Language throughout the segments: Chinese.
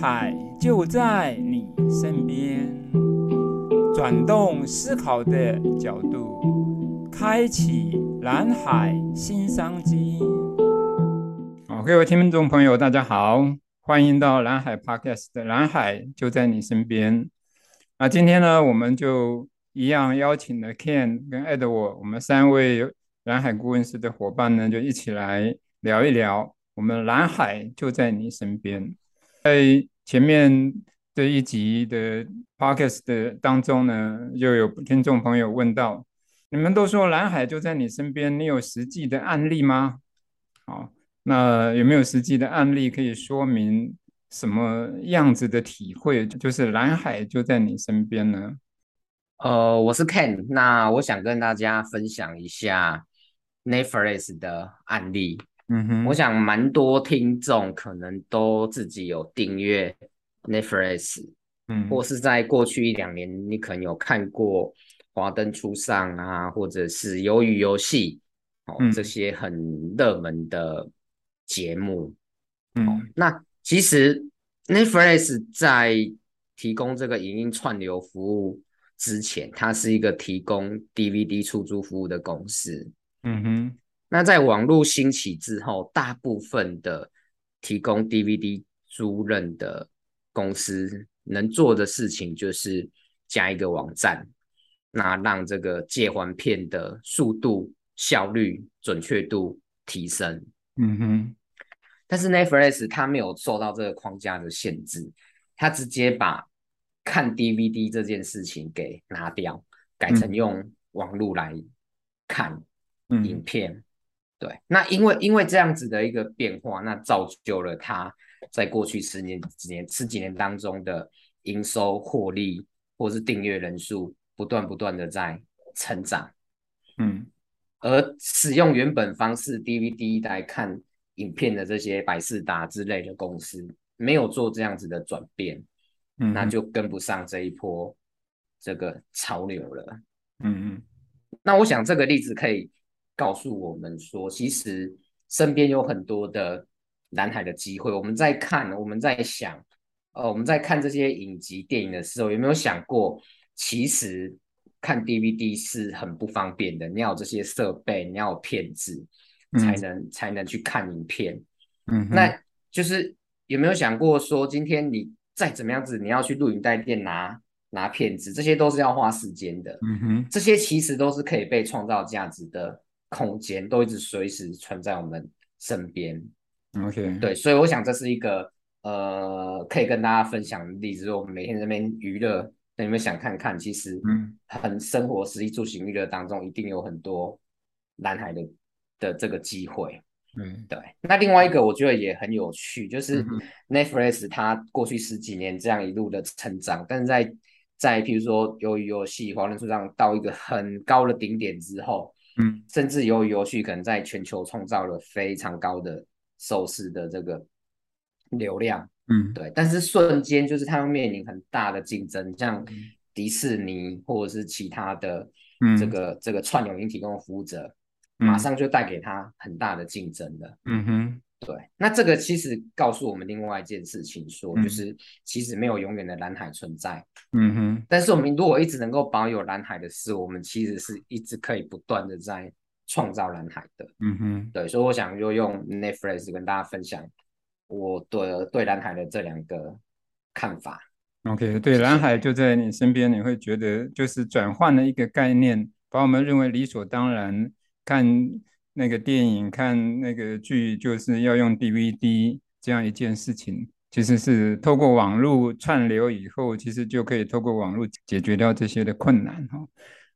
海就在你身边，转动思考的角度，开启蓝海新商机。好，各位听众朋友，大家好，欢迎到蓝海 Podcast 的蓝海就在你身边。那今天呢，我们就一样邀请了 Ken 跟 Edward，我们三位蓝海顾问师的伙伴呢，就一起来聊一聊。我们蓝海就在你身边。在前面这一集的 podcast 的当中呢，就有听众朋友问到：你们都说蓝海就在你身边，你有实际的案例吗？好，那有没有实际的案例可以说明什么样子的体会？就是蓝海就在你身边呢？呃，我是 Ken，那我想跟大家分享一下 Netflix 的案例。嗯哼，我想蛮多听众可能都自己有订阅 Netflix，嗯，或是在过去一两年，你可能有看过《华灯初上》啊，或者是《鱿鱼游戏》哦，这些很热门的节目。嗯，哦，那其实 Netflix 在提供这个影音串流服务之前，它是一个提供 DVD 出租服务的公司。嗯哼。那在网络兴起之后，大部分的提供 DVD 租赁的公司能做的事情就是加一个网站，那让这个借还片的速度、效率、准确度提升。嗯哼。但是 Netflix 它没有受到这个框架的限制，它直接把看 DVD 这件事情给拿掉，改成用网络来看影片。嗯对，那因为因为这样子的一个变化，那造就了他在过去十年几年十几年当中的营收获利，或是订阅人数不断不断的在成长。嗯，而使用原本方式 DVD 来看影片的这些百事达之类的公司，没有做这样子的转变，嗯，那就跟不上这一波这个潮流了。嗯嗯，那我想这个例子可以。告诉我们说，其实身边有很多的蓝海的机会。我们在看，我们在想，呃，我们在看这些影集电影的时候，有没有想过，其实看 DVD 是很不方便的。你要有这些设备，你要有片子，才能、嗯、才能去看影片。嗯，那就是有没有想过说，今天你再怎么样子，你要去录影带店拿拿片子，这些都是要花时间的。嗯哼，这些其实都是可以被创造价值的。空间都一直随时存在我们身边，OK，对，所以我想这是一个呃可以跟大家分享的例子。我们每天在这边娱乐，那你们想看看，其实嗯，很生活食衣住行娱乐当中，一定有很多蓝海的的这个机会。嗯，对。那另外一个我觉得也很有趣，就是 Netflix 它过去十几年这样一路的成长，但是在在譬如说由于游戏、华灯初上到一个很高的顶点之后。嗯，甚至由于游戏可能在全球创造了非常高的收视的这个流量，嗯，对。但是瞬间就是他要面临很大的竞争，像迪士尼或者是其他的这个、嗯、这个串流影音提供服务者，马上就带给他很大的竞争的，嗯哼。对，那这个其实告诉我们另外一件事情说，说、嗯、就是其实没有永远的蓝海存在，嗯哼。但是我们如果一直能够保有蓝海的事，我们其实是一直可以不断的在创造蓝海的，嗯哼。对，所以我想就用 Netflix 跟大家分享我对对蓝海的这两个看法。OK，对，蓝海就在你身边，你会觉得就是转换了一个概念，把我们认为理所当然看。那个电影看那个剧就是要用 DVD 这样一件事情，其实是透过网络串流以后，其实就可以透过网络解决掉这些的困难哈。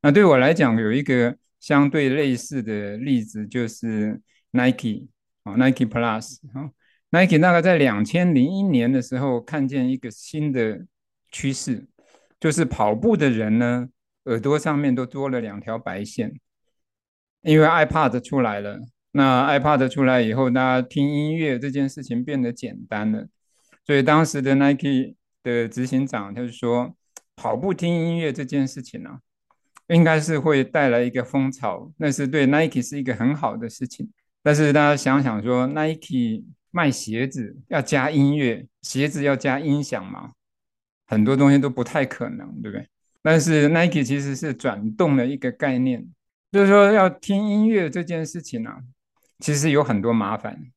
那对我来讲，有一个相对类似的例子，就是 Nike 啊，Nike Plus 啊，Nike 大概在两千零一年的时候看见一个新的趋势，就是跑步的人呢，耳朵上面都多了两条白线。因为 iPad 出来了，那 iPad 出来以后，大家听音乐这件事情变得简单了，所以当时的 Nike 的执行长他就说，跑步听音乐这件事情呢、啊，应该是会带来一个风潮，那是对 Nike 是一个很好的事情。但是大家想想说，Nike 卖鞋子要加音乐，鞋子要加音响嘛，很多东西都不太可能，对不对？但是 Nike 其实是转动了一个概念，就是说要听音乐这件事情啊，其实有很多麻烦。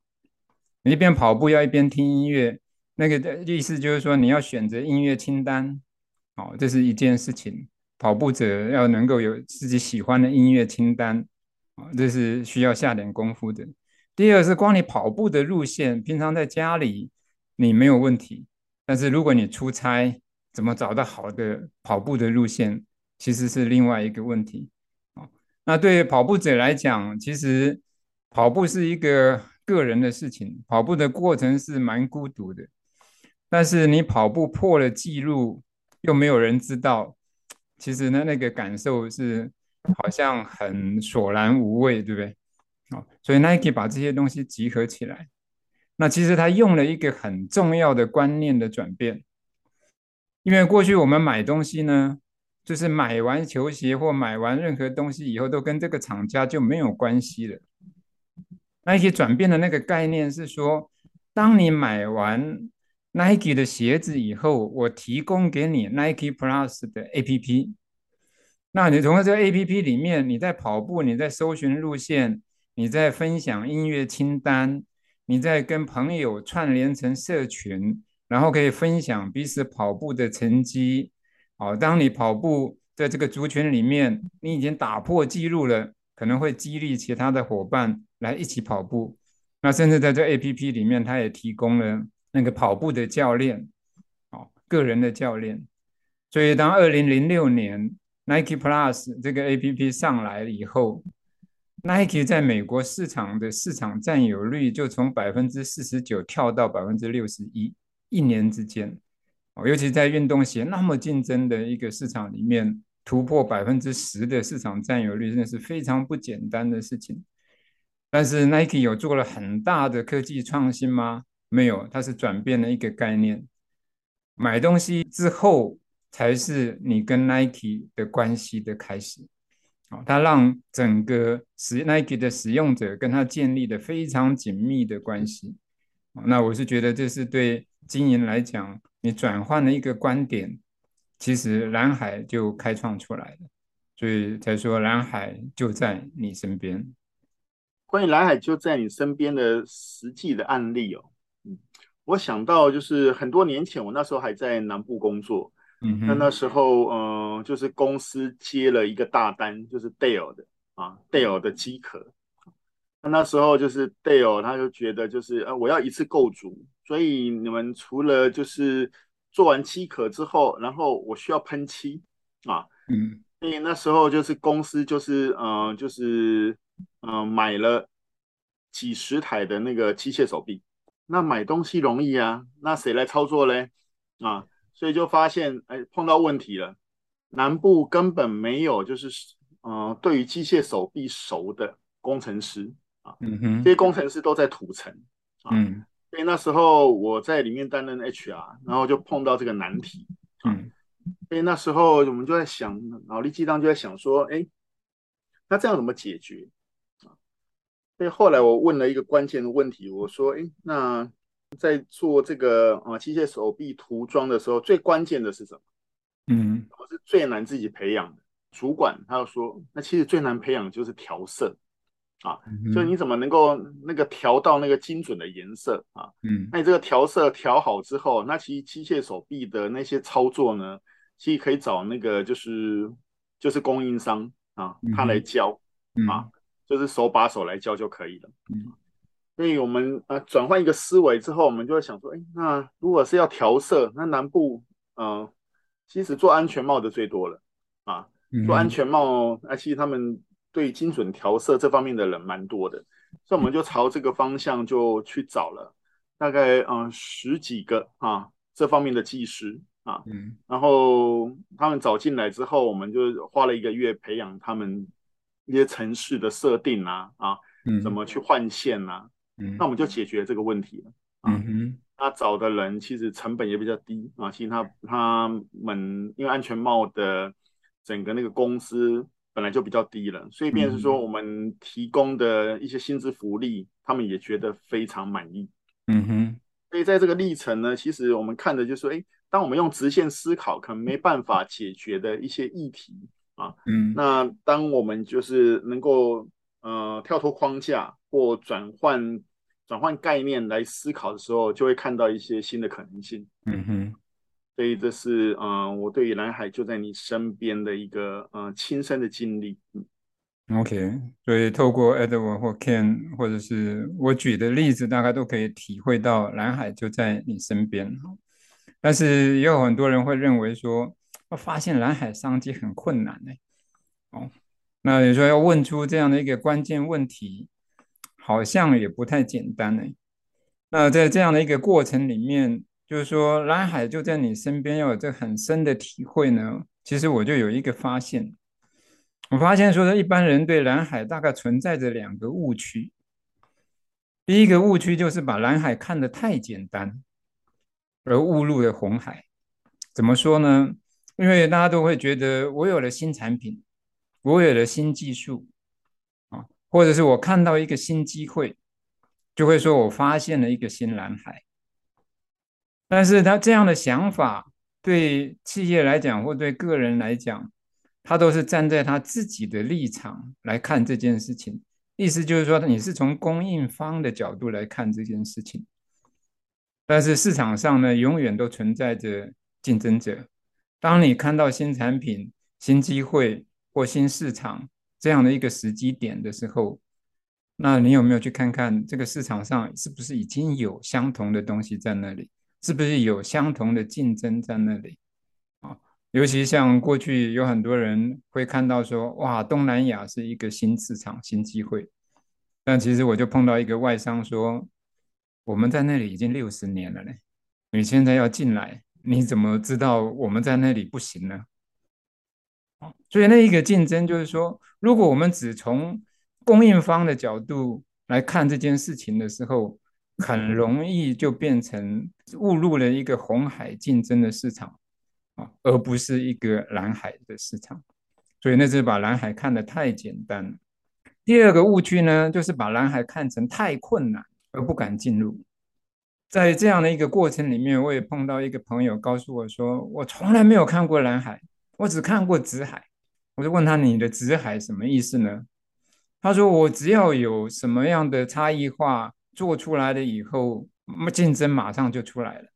你一边跑步要一边听音乐，那个的意思就是说你要选择音乐清单，哦，这是一件事情。跑步者要能够有自己喜欢的音乐清单，啊，这是需要下点功夫的。第二是光你跑步的路线，平常在家里你没有问题，但是如果你出差，怎么找到好的跑步的路线，其实是另外一个问题。那对跑步者来讲，其实跑步是一个个人的事情，跑步的过程是蛮孤独的。但是你跑步破了纪录，又没有人知道，其实呢，那个感受是好像很索然无味，对不对？哦，所以 Nike 把这些东西集合起来，那其实他用了一个很重要的观念的转变，因为过去我们买东西呢，就是买完球鞋或买完任何东西以后，都跟这个厂家就没有关系了。Nike 转变的那个概念是说，当你买完 Nike 的鞋子以后，我提供给你 Nike Plus 的 APP，那你从这个 APP 里面，你在跑步，你在搜寻路线。你在分享音乐清单，你在跟朋友串联成社群，然后可以分享彼此跑步的成绩。好，当你跑步在这个族群里面，你已经打破记录了，可能会激励其他的伙伴来一起跑步。那甚至在这 APP 里面，它也提供了那个跑步的教练，哦，个人的教练。所以当二零零六年 Nike Plus 这个 APP 上来了以后，Nike 在美国市场的市场占有率就从百分之四十九跳到百分之六十一，一年之间，哦，尤其在运动鞋那么竞争的一个市场里面，突破百分之十的市场占有率，真的是非常不简单的事情。但是 Nike 有做了很大的科技创新吗？没有，它是转变了一个概念，买东西之后才是你跟 Nike 的关系的开始。哦，它让整个使 Nike 的使用者跟他建立的非常紧密的关系。那我是觉得这是对经营来讲，你转换了一个观点，其实蓝海就开创出来了，所以才说蓝海就在你身边。关于蓝海就在你身边的实际的案例哦，嗯，我想到就是很多年前，我那时候还在南部工作。嗯，那那时候，嗯、呃，就是公司接了一个大单，就是 Dale 的啊，Dale 的机壳。那那时候就是 Dale，他就觉得就是，呃，我要一次购足，所以你们除了就是做完漆壳之后，然后我需要喷漆啊，嗯，所以那时候就是公司就是，嗯、呃，就是，嗯、呃，买了几十台的那个机械手臂。那买东西容易啊，那谁来操作嘞？啊？所以就发现，哎，碰到问题了。南部根本没有，就是，嗯、呃，对于机械手臂熟的工程师啊，嗯哼，这些工程师都在土城啊，嗯，所以那时候我在里面担任 HR，然后就碰到这个难题，嗯，所以那时候我们就在想，脑力激荡就在想说，哎，那这样怎么解决啊？所以后来我问了一个关键的问题，我说，哎，那。在做这个啊机械手臂涂装的时候，最关键的是什么？嗯，我是最难自己培养的。主管他就说，那其实最难培养的就是调色啊，就你怎么能够那个调到那个精准的颜色啊？嗯，那你这个调色调好之后，那其实机械手臂的那些操作呢，其实可以找那个就是就是供应商啊，他来教啊，就是手把手来教就可以了。嗯。所以我们呃转换一个思维之后，我们就会想说，哎，那如果是要调色，那南部嗯、呃，其实做安全帽的最多了啊，做安全帽，啊，其实他们对精准调色这方面的人蛮多的，所以我们就朝这个方向就去找了，大概嗯、呃、十几个啊这方面的技师啊，然后他们找进来之后，我们就花了一个月培养他们一些城市的设定啊啊，怎么去换线啊。那我们就解决这个问题了啊。他找的人其实成本也比较低啊。其实他他们因为安全帽的整个那个公司本来就比较低了，所以便是说我们提供的一些薪资福利，他们也觉得非常满意嗯哼。所以在这个历程呢，其实我们看的就是说，哎，当我们用直线思考可能没办法解决的一些议题啊，嗯，那当我们就是能够呃跳脱框架或转换转换概念来思考的时候，就会看到一些新的可能性。嗯哼。所以这是嗯、呃，我对于蓝海就在你身边的一个呃亲身的经历。OK，所以透过 Edward 或 Ken，或者是我举的例子，大概都可以体会到蓝海就在你身边。但是也有很多人会认为说，要发现蓝海商机很困难呢。哦，那你说要问出这样的一个关键问题，好像也不太简单呢。那在这样的一个过程里面，就是说蓝海就在你身边，要有这很深的体会呢。其实我就有一个发现。我发现说，一般人对蓝海大概存在着两个误区。第一个误区就是把蓝海看得太简单，而误入了红海。怎么说呢？因为大家都会觉得，我有了新产品，我有了新技术，啊，或者是我看到一个新机会，就会说我发现了一个新蓝海。但是他这样的想法，对企业来讲，或对个人来讲，他都是站在他自己的立场来看这件事情，意思就是说，你是从供应方的角度来看这件事情。但是市场上呢，永远都存在着竞争者。当你看到新产品、新机会或新市场这样的一个时机点的时候，那你有没有去看看这个市场上是不是已经有相同的东西在那里？是不是有相同的竞争在那里啊？尤其像过去有很多人会看到说，哇，东南亚是一个新市场、新机会。但其实我就碰到一个外商说，我们在那里已经六十年了呢，你现在要进来，你怎么知道我们在那里不行呢？所以那一个竞争就是说，如果我们只从供应方的角度来看这件事情的时候，很容易就变成误入了一个红海竞争的市场啊。而不是一个蓝海的市场，所以那是把蓝海看得太简单了。第二个误区呢，就是把蓝海看成太困难而不敢进入。在这样的一个过程里面，我也碰到一个朋友告诉我说，我从来没有看过蓝海，我只看过紫海。我就问他，你的紫海什么意思呢？他说，我只要有什么样的差异化做出来了以后，竞争马上就出来了。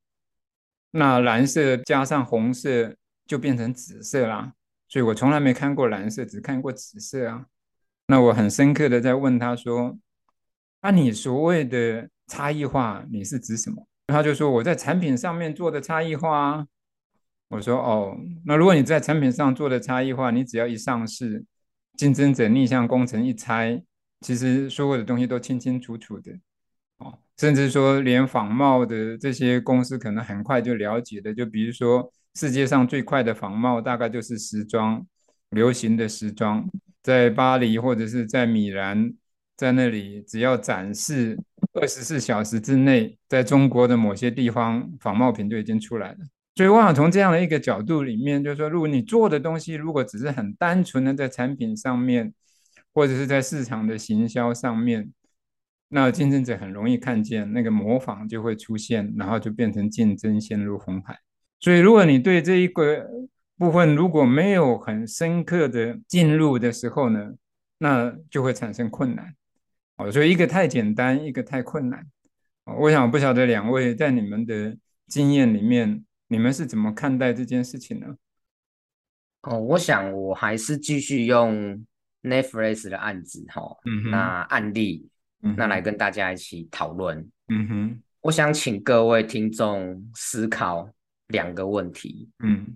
那蓝色加上红色就变成紫色啦，所以我从来没看过蓝色，只看过紫色啊。那我很深刻的在问他说：“那、你所谓的差异化，你是指什么？”他就说：“我在产品上面做的差异化啊。”我说：“哦，那如果你在产品上做的差异化，你只要一上市，竞争者逆向工程一拆，其实所有的东西都清清楚楚的。”甚至说连仿冒的这些公司可能很快就了解的，就比如说世界上最快的仿冒大概就是时装，流行的时装，在巴黎或者是在米兰，在那里只要展示二十四小时之内，在中国的某些地方仿冒品就已经出来了。所以我想从这样的一个角度里面，就是说，如果你做的东西如果只是很单纯的在产品上面，或者是在市场的行销上面。那竞争者很容易看见那个模仿就会出现，然后就变成竞争陷入红海。所以，如果你对这一个部分如果没有很深刻的进入的时候呢，那就会产生困难。哦，所以一个太简单，一个太困难。我想不晓得两位在你们的经验里面，你们是怎么看待这件事情呢？哦，我想我还是继续用 Netflix 的案子哈，嗯，那案例。那来跟大家一起讨论。嗯哼，我想请各位听众思考两个问题。嗯，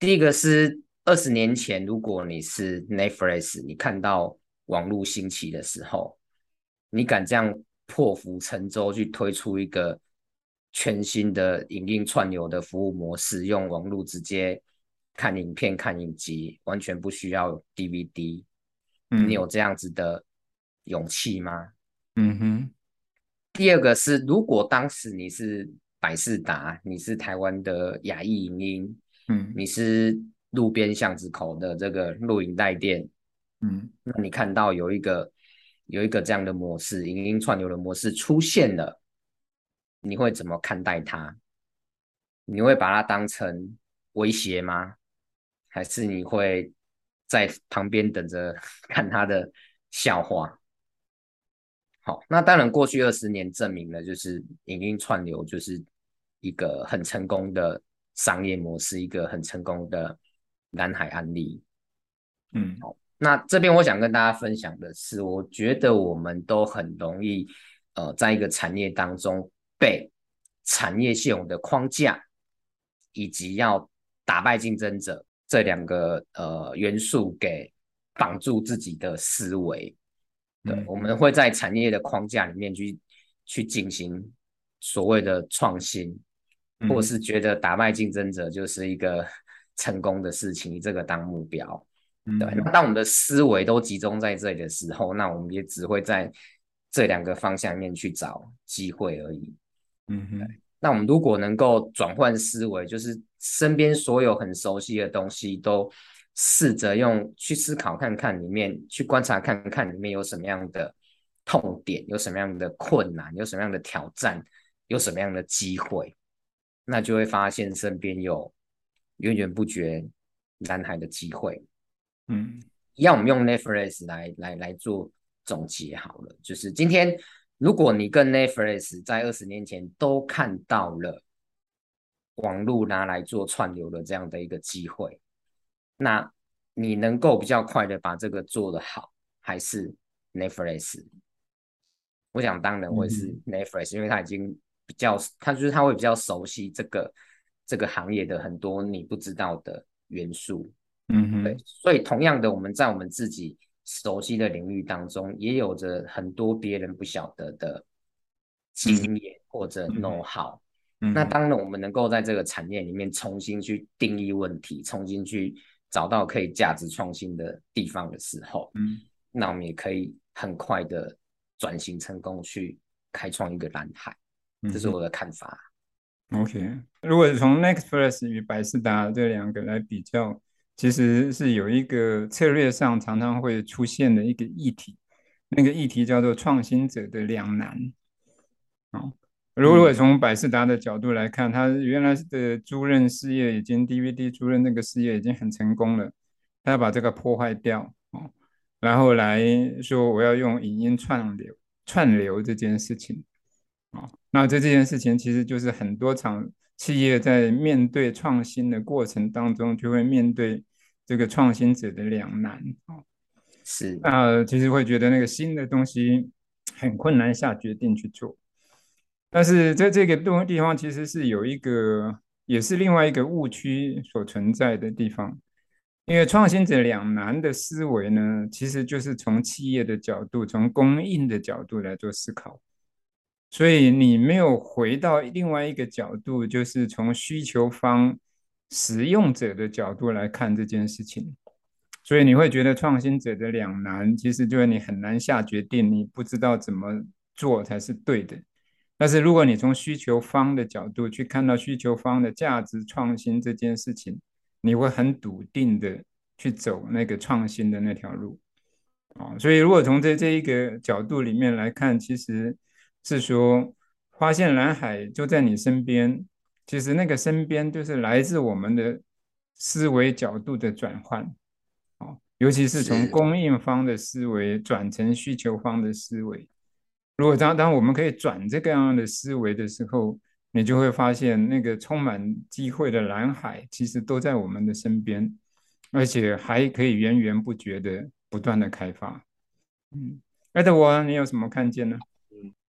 第一个是二十年前，如果你是 Netflix，你看到网络兴起的时候，你敢这样破釜沉舟去推出一个全新的影音串流的服务模式，用网络直接看影片、看影集，完全不需要 DVD。嗯，你有这样子的勇气吗？嗯哼，第二个是，如果当时你是百事达，你是台湾的亚艺影音，嗯，你是路边巷子口的这个录影带店，嗯，那你看到有一个有一个这样的模式，影音串流的模式出现了，你会怎么看待它？你会把它当成威胁吗？还是你会在旁边等着看他的笑话？好，那当然，过去二十年证明了，就是影音串流就是一个很成功的商业模式，一个很成功的蓝海案例。嗯，好，那这边我想跟大家分享的是，我觉得我们都很容易，呃，在一个产业当中被产业现有的框架以及要打败竞争者。这两个呃元素给绑住自己的思维，对，嗯、我们会在产业的框架里面去去进行所谓的创新，嗯、或是觉得打败竞争者就是一个 成功的事情，以这个当目标。嗯、对，那当我们的思维都集中在这里的时候，那我们也只会在这两个方向面去找机会而已。嗯哼。那我们如果能够转换思维，就是身边所有很熟悉的东西，都试着用去思考看看里面，去观察看看里面有什么样的痛点，有什么样的困难，有什么样的挑战，有什么样的机会，那就会发现身边有源源不绝蓝海的机会。嗯，要我们用 Netflix 来来来做总结好了，就是今天。如果你跟 Netflix 在二十年前都看到了网络拿来做串流的这样的一个机会，那你能够比较快的把这个做得好，还是 Netflix？我想当然会是 Netflix，因为他已经比较，他就是他会比较熟悉这个这个行业的很多你不知道的元素。嗯哼，对，所以同样的，我们在我们自己。熟悉的领域当中，也有着很多别人不晓得的经验或者 know 嗯、那当然，我们能够在这个产业里面重新去定义问题，重新去找到可以价值创新的地方的时候，嗯，那我们也可以很快的转型成功，去开创一个蓝海。这是我的看法。OK，如果从 NextPlus 与百事达这两个来比较。其实是有一个策略上常常会出现的一个议题，那个议题叫做创新者的两难。哦，如果从百视达的角度来看，他原来的租赁事业已经 DVD 租赁那个事业已经很成功了，他要把这个破坏掉，哦，然后来说我要用影音串流串流这件事情，哦，那这这件事情其实就是很多场企业在面对创新的过程当中就会面对。这个创新者的两难啊，是那其实会觉得那个新的东西很困难下决定去做，但是在这个东地方其实是有一个，也是另外一个误区所存在的地方，因为创新者两难的思维呢，其实就是从企业的角度，从供应的角度来做思考，所以你没有回到另外一个角度，就是从需求方。使用者的角度来看这件事情，所以你会觉得创新者的两难，其实就是你很难下决定，你不知道怎么做才是对的。但是如果你从需求方的角度去看到需求方的价值创新这件事情，你会很笃定的去走那个创新的那条路。啊，所以如果从这这一个角度里面来看，其实是说发现蓝海就在你身边。其实那个身边就是来自我们的思维角度的转换，哦，尤其是从供应方的思维转成需求方的思维。如果当当我们可以转这个样的思维的时候，你就会发现那个充满机会的蓝海其实都在我们的身边，而且还可以源源不绝的不断的开发。嗯，Edward，你有什么看见呢？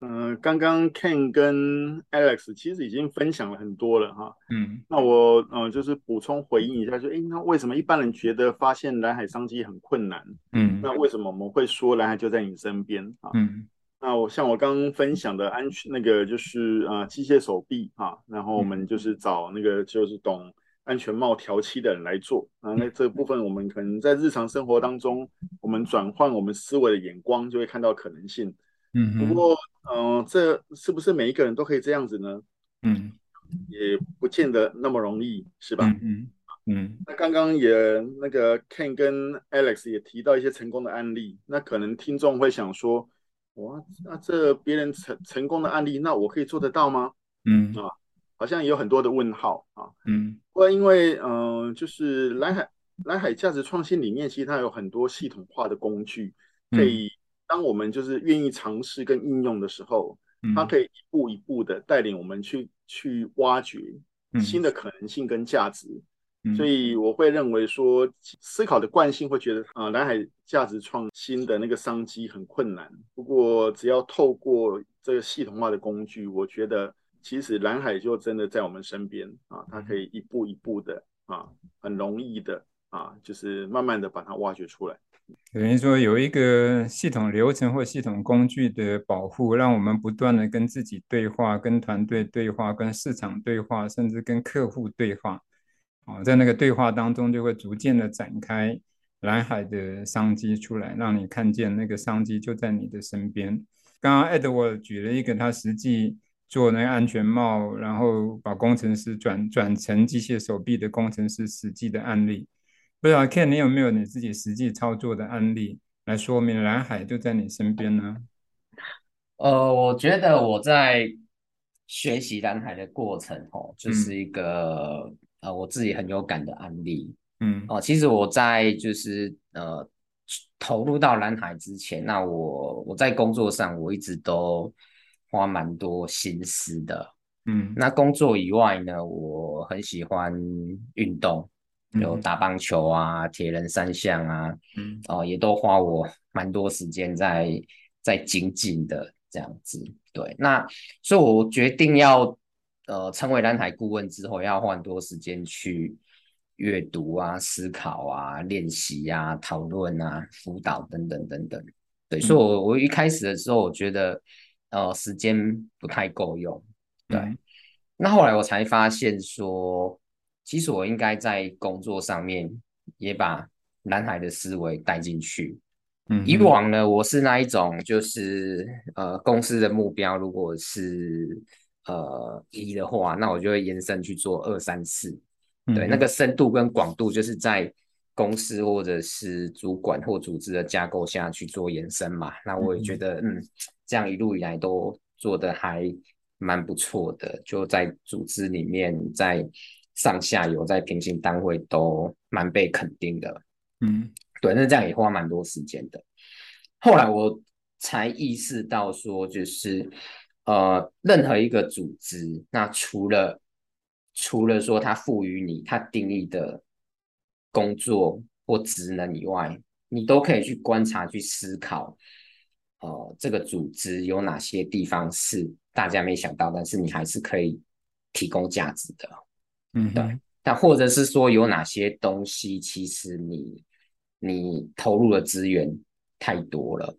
嗯、呃，刚刚 Ken 跟 Alex 其实已经分享了很多了哈。嗯，那我呃就是补充回应一下，就诶，那为什么一般人觉得发现蓝海商机很困难？嗯，那为什么我们会说蓝海就在你身边啊？嗯，那我像我刚刚分享的安全那个就是呃机械手臂哈，然后我们就是找那个就是懂安全帽调漆的人来做啊。那这部分我们可能在日常生活当中，我们转换我们思维的眼光，就会看到可能性。嗯，不过，嗯、呃，这是不是每一个人都可以这样子呢？嗯，也不见得那么容易，是吧？嗯嗯。那刚刚也那个 Ken 跟 Alex 也提到一些成功的案例，那可能听众会想说，哇，那这别人成成功的案例，那我可以做得到吗？嗯啊，好像有很多的问号啊。嗯，不过因为嗯、呃，就是蓝海蓝海价值创新里面，其实它有很多系统化的工具，可以当我们就是愿意尝试跟应用的时候，它可以一步一步的带领我们去去挖掘新的可能性跟价值。所以我会认为说，思考的惯性会觉得啊，蓝海价值创新的那个商机很困难。不过，只要透过这个系统化的工具，我觉得其实蓝海就真的在我们身边啊，它可以一步一步的啊，很容易的啊，就是慢慢的把它挖掘出来。等于说有一个系统流程或系统工具的保护，让我们不断的跟自己对话、跟团队对话、跟市场对话，甚至跟客户对话。哦，在那个对话当中，就会逐渐的展开蓝海的商机出来，让你看见那个商机就在你的身边。刚刚 Edward 举了一个他实际做那个安全帽，然后把工程师转转成机械手臂的工程师实际的案例。不知道 Ken，你有没有你自己实际操作的案例来说明蓝海就在你身边呢？呃，我觉得我在学习蓝海的过程，哦，就是一个。嗯呃，我自己很有感的案例，嗯，哦，其实我在就是呃投入到蓝海之前，那我我在工作上我一直都花蛮多心思的，嗯，那工作以外呢，我很喜欢运动，有打棒球啊、铁人三项啊，嗯，哦，也都花我蛮多时间在在精进的这样子，对，那所以我决定要。呃，成为蓝海顾问之后，要花很多时间去阅读啊、思考啊、练习啊、讨论啊、辅导等等等等。对，嗯、所以我我一开始的时候，我觉得呃时间不太够用。对，嗯、那后来我才发现说，其实我应该在工作上面也把蓝海的思维带进去。嗯，以往呢，我是那一种，就是呃公司的目标如果是。呃，一的话，那我就会延伸去做二三四，对，嗯、那个深度跟广度，就是在公司或者是主管或组织的架构下去做延伸嘛。那我也觉得，嗯，嗯，这样一路以来都做的还蛮不错的，就在组织里面，在上下游，在平行单位都蛮被肯定的。嗯，对，那这样也花蛮多时间的。后来我才意识到说，就是。呃，任何一个组织，那除了除了说它赋予你它定义的工作或职能以外，你都可以去观察、去思考，呃，这个组织有哪些地方是大家没想到，但是你还是可以提供价值的。嗯，对。但或者是说有哪些东西，其实你你投入的资源太多了。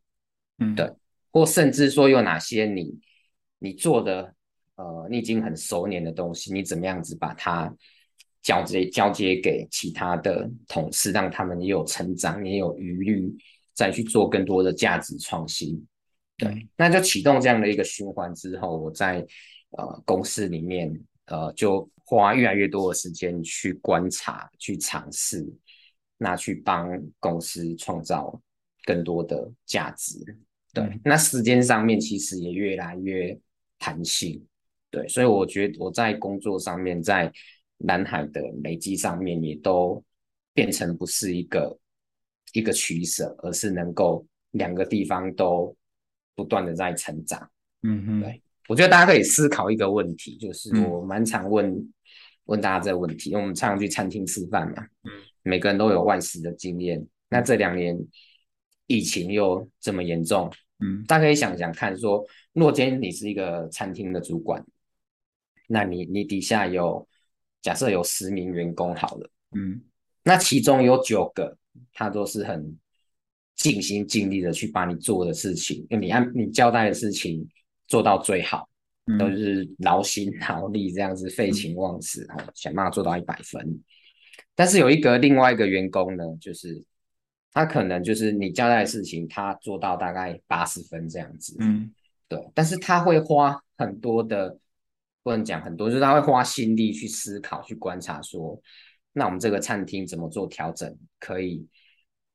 嗯，对。或甚至说有哪些你。你做的，呃，你已经很熟练的东西，你怎么样子把它交接交接给其他的同事，让他们也有成长，也有余力再去做更多的价值创新。对，那就启动这样的一个循环之后，我在呃公司里面，呃，就花越来越多的时间去观察、去尝试，那去帮公司创造更多的价值。对，那时间上面其实也越来越。弹性，对，所以我觉得我在工作上面，在南海的累积上面，也都变成不是一个一个取舍，而是能够两个地方都不断的在成长。嗯哼，对，我觉得大家可以思考一个问题，就是我蛮常问、嗯、问大家这个问题，因为我们常常去餐厅吃饭嘛，嗯，每个人都有外食的经验，那这两年疫情又这么严重。嗯，大家可以想想看，说，若今天你是一个餐厅的主管，那你你底下有假设有十名员工好了，嗯，那其中有九个他都是很尽心尽力的去把你做的事情，你按你交代的事情做到最好，嗯、都是劳心劳力这样子废寝忘食，嗯、想办法做到一百分。但是有一个另外一个员工呢，就是。他可能就是你交代的事情，他做到大概八十分这样子，嗯，对。但是他会花很多的，不能讲很多，就是他会花心力去思考、去观察，说，那我们这个餐厅怎么做调整，可以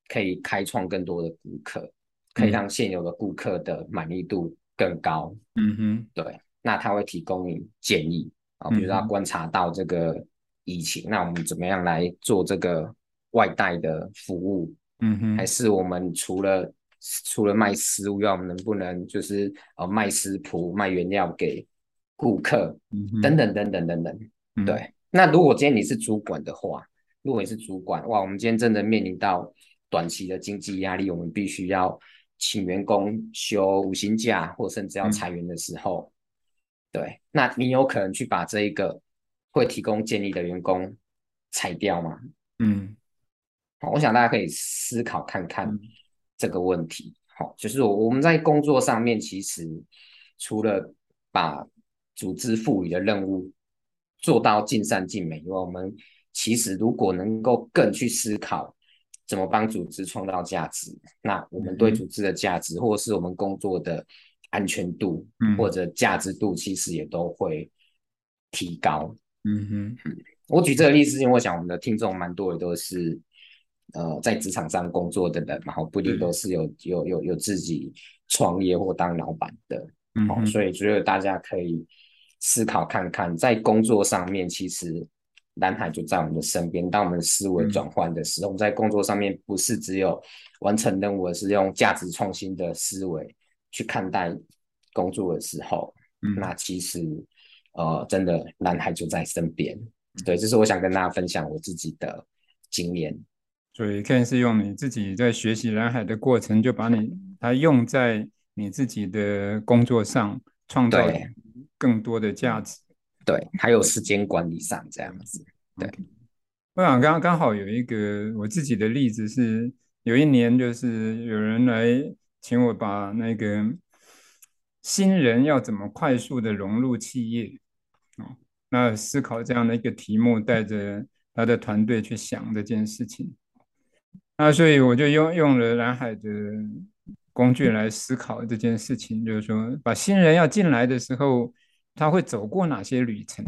可以开创更多的顾客，可以让现有的顾客的满意度更高。嗯哼，对。那他会提供你建议啊，比如说他观察到这个疫情，嗯、那我们怎么样来做这个外带的服务？嗯哼，还是我们除了除了卖食物，要我们能不能就是呃卖食谱、卖原料给顾客？嗯，等等等等等等。嗯、对，那如果今天你是主管的话，如果你是主管，哇，我们今天真的面临到短期的经济压力，我们必须要请员工休五薪假，或甚至要裁员的时候，嗯、对，那你有可能去把这一个会提供建议的员工裁掉吗？嗯。好，我想大家可以思考看看这个问题。好，就是我我们在工作上面，其实除了把组织赋予的任务做到尽善尽美以外，我们其实如果能够更去思考怎么帮组织创造价值，那我们对组织的价值，或是我们工作的安全度，或者价值度，其实也都会提高。嗯哼，我举这个例子，因为我想我们的听众蛮多的都是。呃，在职场上工作的人，然后不一定都是有、嗯、有有有自己创业或当老板的，嗯哼，所以觉得大家可以思考看看，在工作上面，其实蓝海就在我们的身边。当我们思维转换的时候，嗯、我们在工作上面不是只有完成任务，而是用价值创新的思维去看待工作的时候，嗯、那其实呃，真的蓝海就在身边。对，这是我想跟大家分享我自己的经验。所以，Ken 是用你自己在学习蓝海的过程，就把你它用在你自己的工作上，创造更多的价值。对，还有时间管理上这样子。对，okay. 我想刚刚好有一个我自己的例子是，有一年就是有人来请我把那个新人要怎么快速的融入企业，哦，那思考这样的一个题目，带着他的团队去想这件事情。那所以我就用用了蓝海的工具来思考这件事情，就是说，把新人要进来的时候，他会走过哪些旅程？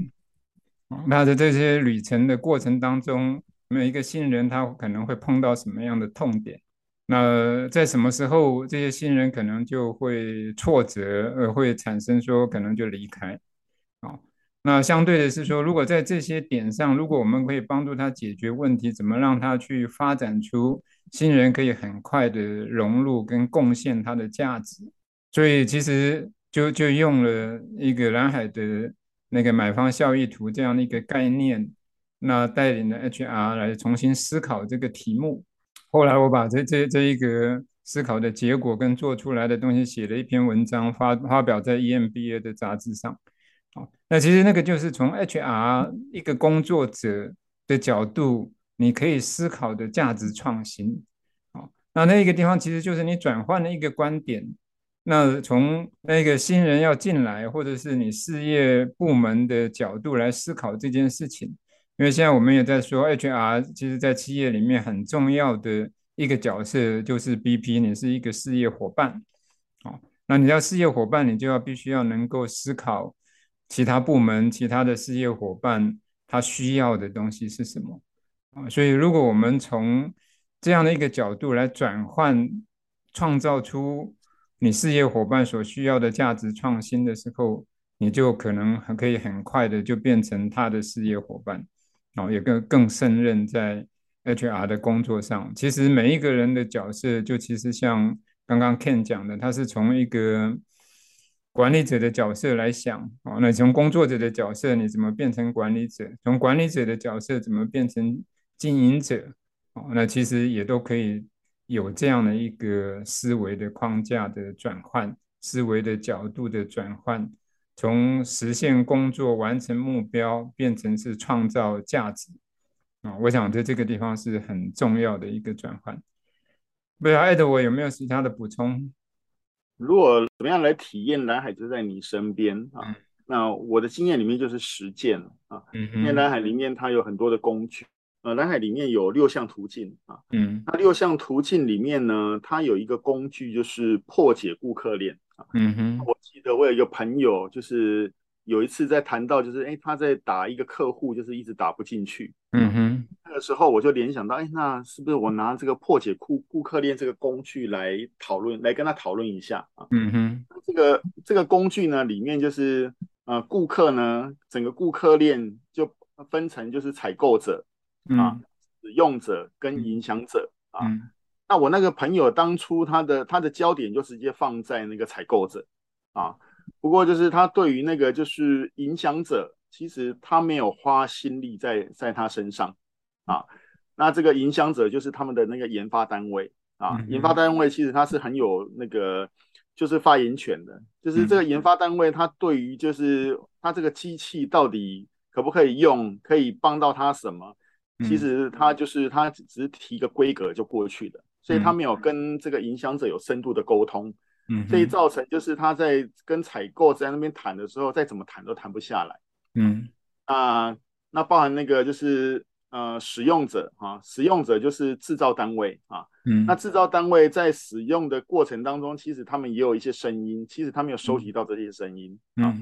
那在这些旅程的过程当中，每一个新人他可能会碰到什么样的痛点？那在什么时候这些新人可能就会挫折，呃会产生说可能就离开啊？那相对的是说，如果在这些点上，如果我们可以帮助他解决问题，怎么让他去发展出新人可以很快的融入跟贡献他的价值，所以其实就就用了一个蓝海的那个买方效益图这样的一个概念，那带领了 HR 来重新思考这个题目。后来我把这这这一个思考的结果跟做出来的东西写了一篇文章，发发表在 EMBA 的杂志上。好，那其实那个就是从 HR 一个工作者的角度，你可以思考的价值创新。好，那那个地方其实就是你转换了一个观点。那从那个新人要进来，或者是你事业部门的角度来思考这件事情。因为现在我们也在说，HR 其实在企业里面很重要的一个角色就是 BP，你是一个事业伙伴。好，那你要事业伙伴，你就要必须要能够思考。其他部门、其他的事业伙伴，他需要的东西是什么啊？所以，如果我们从这样的一个角度来转换，创造出你事业伙伴所需要的价值创新的时候，你就可能很可以很快的就变成他的事业伙伴，然后也更更胜任在 HR 的工作上。其实每一个人的角色，就其实像刚刚 Ken 讲的，他是从一个。管理者的角色来想，哦，那从工作者的角色，你怎么变成管理者？从管理者的角色怎么变成经营者？哦，那其实也都可以有这样的一个思维的框架的转换，思维的角度的转换，从实现工作、完成目标，变成是创造价值。啊，我想在这个地方是很重要的一个转换。不知道艾德我有没有其他的补充？如果怎么样来体验蓝海就在你身边啊？那我的经验里面就是实践啊。嗯，因为蓝海里面它有很多的工具，呃，蓝海里面有六项途径啊。嗯，那六项途径里面呢，它有一个工具就是破解顾客链啊。嗯哼，我记得我有一个朋友就是有一次在谈到，就是哎，他在打一个客户，就是一直打不进去。嗯哼，那个时候我就联想到，哎，那是不是我拿这个破解顾顾客链这个工具来讨论，来跟他讨论一下啊？嗯哼，这个这个工具呢，里面就是呃，顾客呢，整个顾客链就分成就是采购者啊、嗯、使用者跟影响者啊。嗯、那我那个朋友当初他的他的焦点就直接放在那个采购者啊。不过就是他对于那个就是影响者，其实他没有花心力在在他身上啊。那这个影响者就是他们的那个研发单位啊。嗯、研发单位其实他是很有那个就是发言权的，就是这个研发单位他对于就是他这个机器到底可不可以用，可以帮到他什么，其实他就是他只是提个规格就过去的，所以他没有跟这个影响者有深度的沟通。嗯，所以造成就是他在跟采购在那边谈的时候，再怎么谈都谈不下来。嗯，啊，那包含那个就是呃使用者啊，使用者就是制造单位啊。嗯，那制造单位在使用的过程当中，其实他们也有一些声音，其实他们有收集到这些声音。嗯，啊，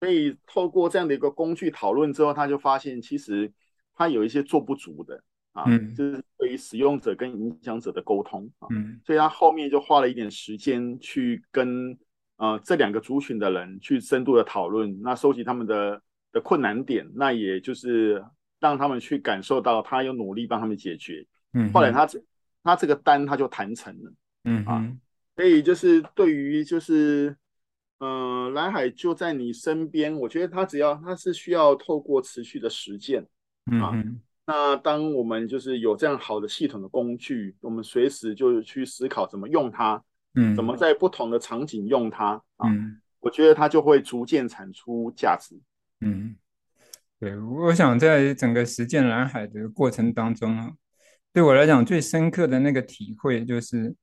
所以透过这样的一个工具讨论之后，他就发现其实他有一些做不足的。啊，嗯。就是对于使用者跟影响者的沟通啊，嗯，所以他后面就花了一点时间去跟呃这两个族群的人去深度的讨论，那收集他们的的困难点，那也就是让他们去感受到他有努力帮他们解决，嗯，后来他这他这个单他就谈成了，嗯啊，所以就是对于就是嗯、呃、蓝海就在你身边，我觉得他只要他是需要透过持续的实践，啊。嗯那当我们就是有这样好的系统的工具，我们随时就去思考怎么用它，嗯，怎么在不同的场景用它，嗯，啊，我觉得它就会逐渐产出价值。嗯，对，我想在整个实践蓝海的过程当中啊，对我来讲最深刻的那个体会，就是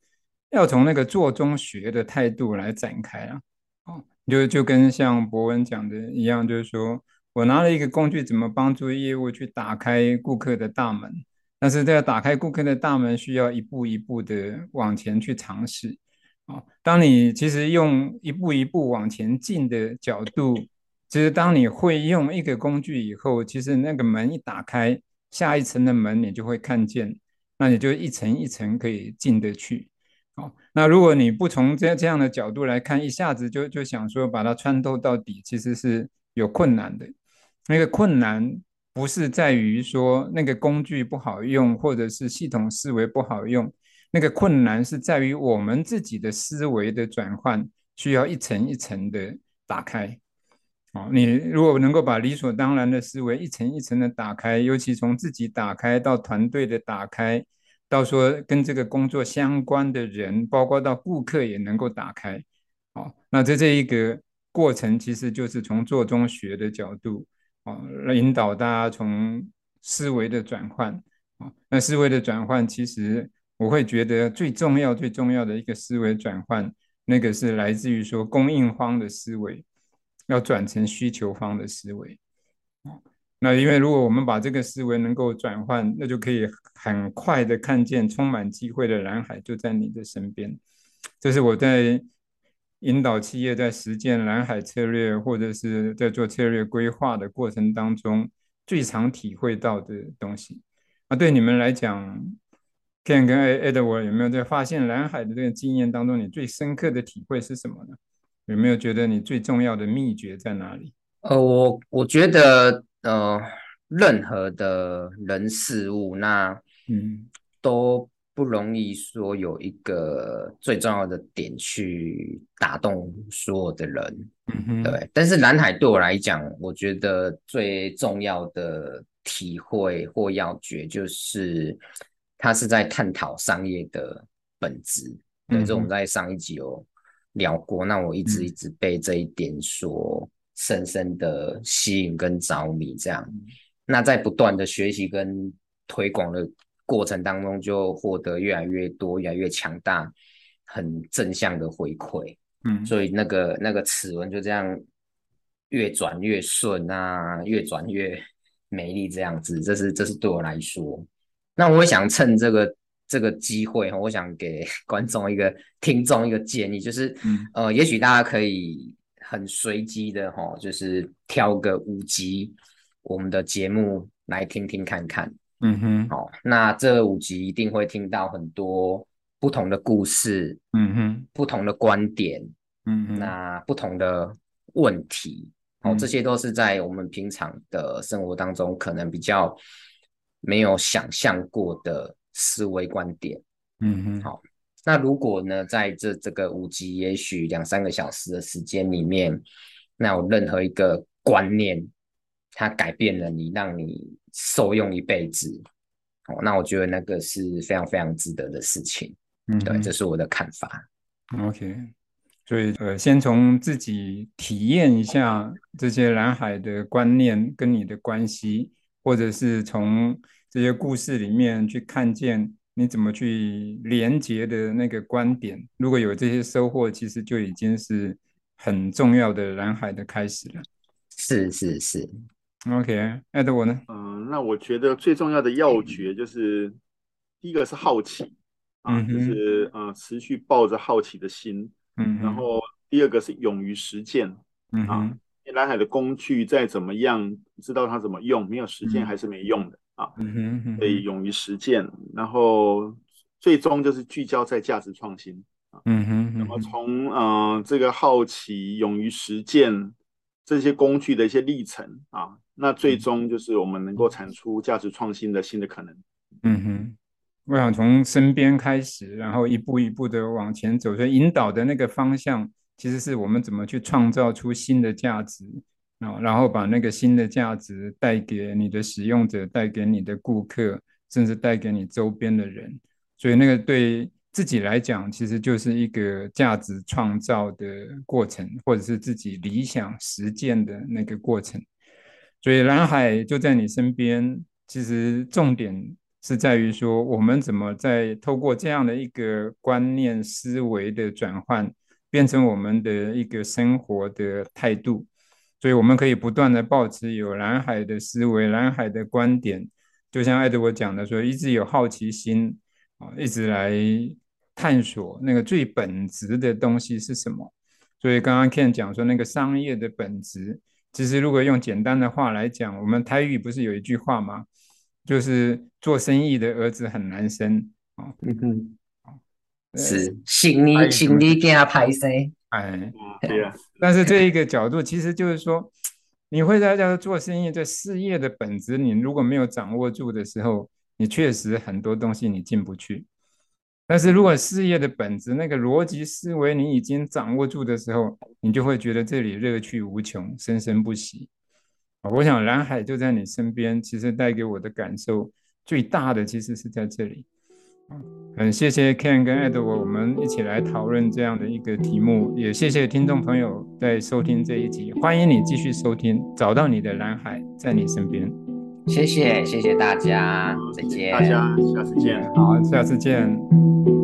要从那个做中学的态度来展开啊，哦，就就跟像博文讲的一样，就是说。我拿了一个工具，怎么帮助业务去打开顾客的大门？但是这个打开顾客的大门，需要一步一步的往前去尝试。啊，当你其实用一步一步往前进的角度，其实当你会用一个工具以后，其实那个门一打开，下一层的门你就会看见，那你就一层一层可以进得去。哦，那如果你不从这这样的角度来看，一下子就就想说把它穿透到底，其实是有困难的。那个困难不是在于说那个工具不好用，或者是系统思维不好用，那个困难是在于我们自己的思维的转换，需要一层一层的打开。哦，你如果能够把理所当然的思维一层一层的打开，尤其从自己打开到团队的打开，到说跟这个工作相关的人，包括到顾客也能够打开。哦，那在这一个过程，其实就是从做中学的角度。啊，来引导大家从思维的转换啊，那思维的转换，其实我会觉得最重要、最重要的一个思维转换，那个是来自于说供应方的思维要转成需求方的思维。那因为如果我们把这个思维能够转换，那就可以很快的看见充满机会的蓝海就在你的身边。这是我在。引导企业在实践蓝海策略，或者是在做策略规划的过程当中，最常体会到的东西。啊，对你们来讲，Ken 跟 Edward 有没有在发现蓝海的这个经验当中，你最深刻的体会是什么呢？有没有觉得你最重要的秘诀在哪里？呃，我我觉得，呃，任何的人事物，那嗯，都。不容易说有一个最重要的点去打动所有的人，嗯哼，对。但是蓝海对我来讲，我觉得最重要的体会或要诀就是，它是在探讨商业的本质。对，这我们在上一集有聊过。那我一直一直被这一点所深深的吸引跟着迷，这样。那在不断的学习跟推广的。过程当中就获得越来越多、越来越强大、很正向的回馈，嗯，所以那个那个齿轮就这样越转越顺啊，越转越美丽这样子，这是这是对我来说。那我也想趁这个这个机会，我想给 观众一个听众一个建议，就是，嗯、呃，也许大家可以很随机的哈，就是挑个五集我们的节目来听听看看。嗯哼，好，那这五集一定会听到很多不同的故事，嗯哼，不同的观点，嗯哼，那不同的问题，哦，这些都是在我们平常的生活当中可能比较没有想象过的思维观点。嗯哼，好，那如果呢，在这这个五集，也许两三个小时的时间里面，那有任何一个观念，它改变了你，让你受用一辈子，哦，那我觉得那个是非常非常值得的事情。嗯，对，这是我的看法。OK，所以呃，先从自己体验一下这些蓝海的观念跟你的关系，或者是从这些故事里面去看见你怎么去连接的那个观点。如果有这些收获，其实就已经是很重要的蓝海的开始了。是是是。OK，艾德我呢？嗯，那我觉得最重要的要诀就是，第一个是好奇啊，就是呃持续抱着好奇的心，嗯，然后第二个是勇于实践，嗯啊，蓝海的工具再怎么样，知道它怎么用，没有实践还是没用的啊，嗯哼，所以勇于实践，然后最终就是聚焦在价值创新啊，嗯哼，那么从嗯这个好奇、勇于实践这些工具的一些历程啊。那最终就是我们能够产出价值创新的新的可能。嗯哼，我想从身边开始，然后一步一步的往前走，所以引导的那个方向，其实是我们怎么去创造出新的价值啊，然后把那个新的价值带给你的使用者，带给你的顾客，甚至带给你周边的人。所以那个对自己来讲，其实就是一个价值创造的过程，或者是自己理想实践的那个过程。所以蓝海就在你身边，其实重点是在于说，我们怎么在透过这样的一个观念思维的转换，变成我们的一个生活的态度。所以我们可以不断的保持有蓝海的思维、蓝海的观点，就像艾德我讲的说，一直有好奇心啊，一直来探索那个最本质的东西是什么。所以刚刚 Ken 讲说，那个商业的本质。其实，如果用简单的话来讲，我们台语不是有一句话吗？就是做生意的儿子很难生啊。嗯哼，是心里心里给他拍生。哎，对啊。但是这一个角度，其实就是说，你会在这做生意，这事业的本质，你如果没有掌握住的时候，你确实很多东西你进不去。但是如果事业的本质，那个逻辑思维你已经掌握住的时候，你就会觉得这里乐趣无穷，生生不息。我想蓝海就在你身边，其实带给我的感受最大的其实是在这里。很谢谢 Ken 跟 Edward，我们一起来讨论这样的一个题目，也谢谢听众朋友在收听这一集，欢迎你继续收听，找到你的蓝海在你身边。谢谢，谢谢大家，再见，大家下次见，好，下次见。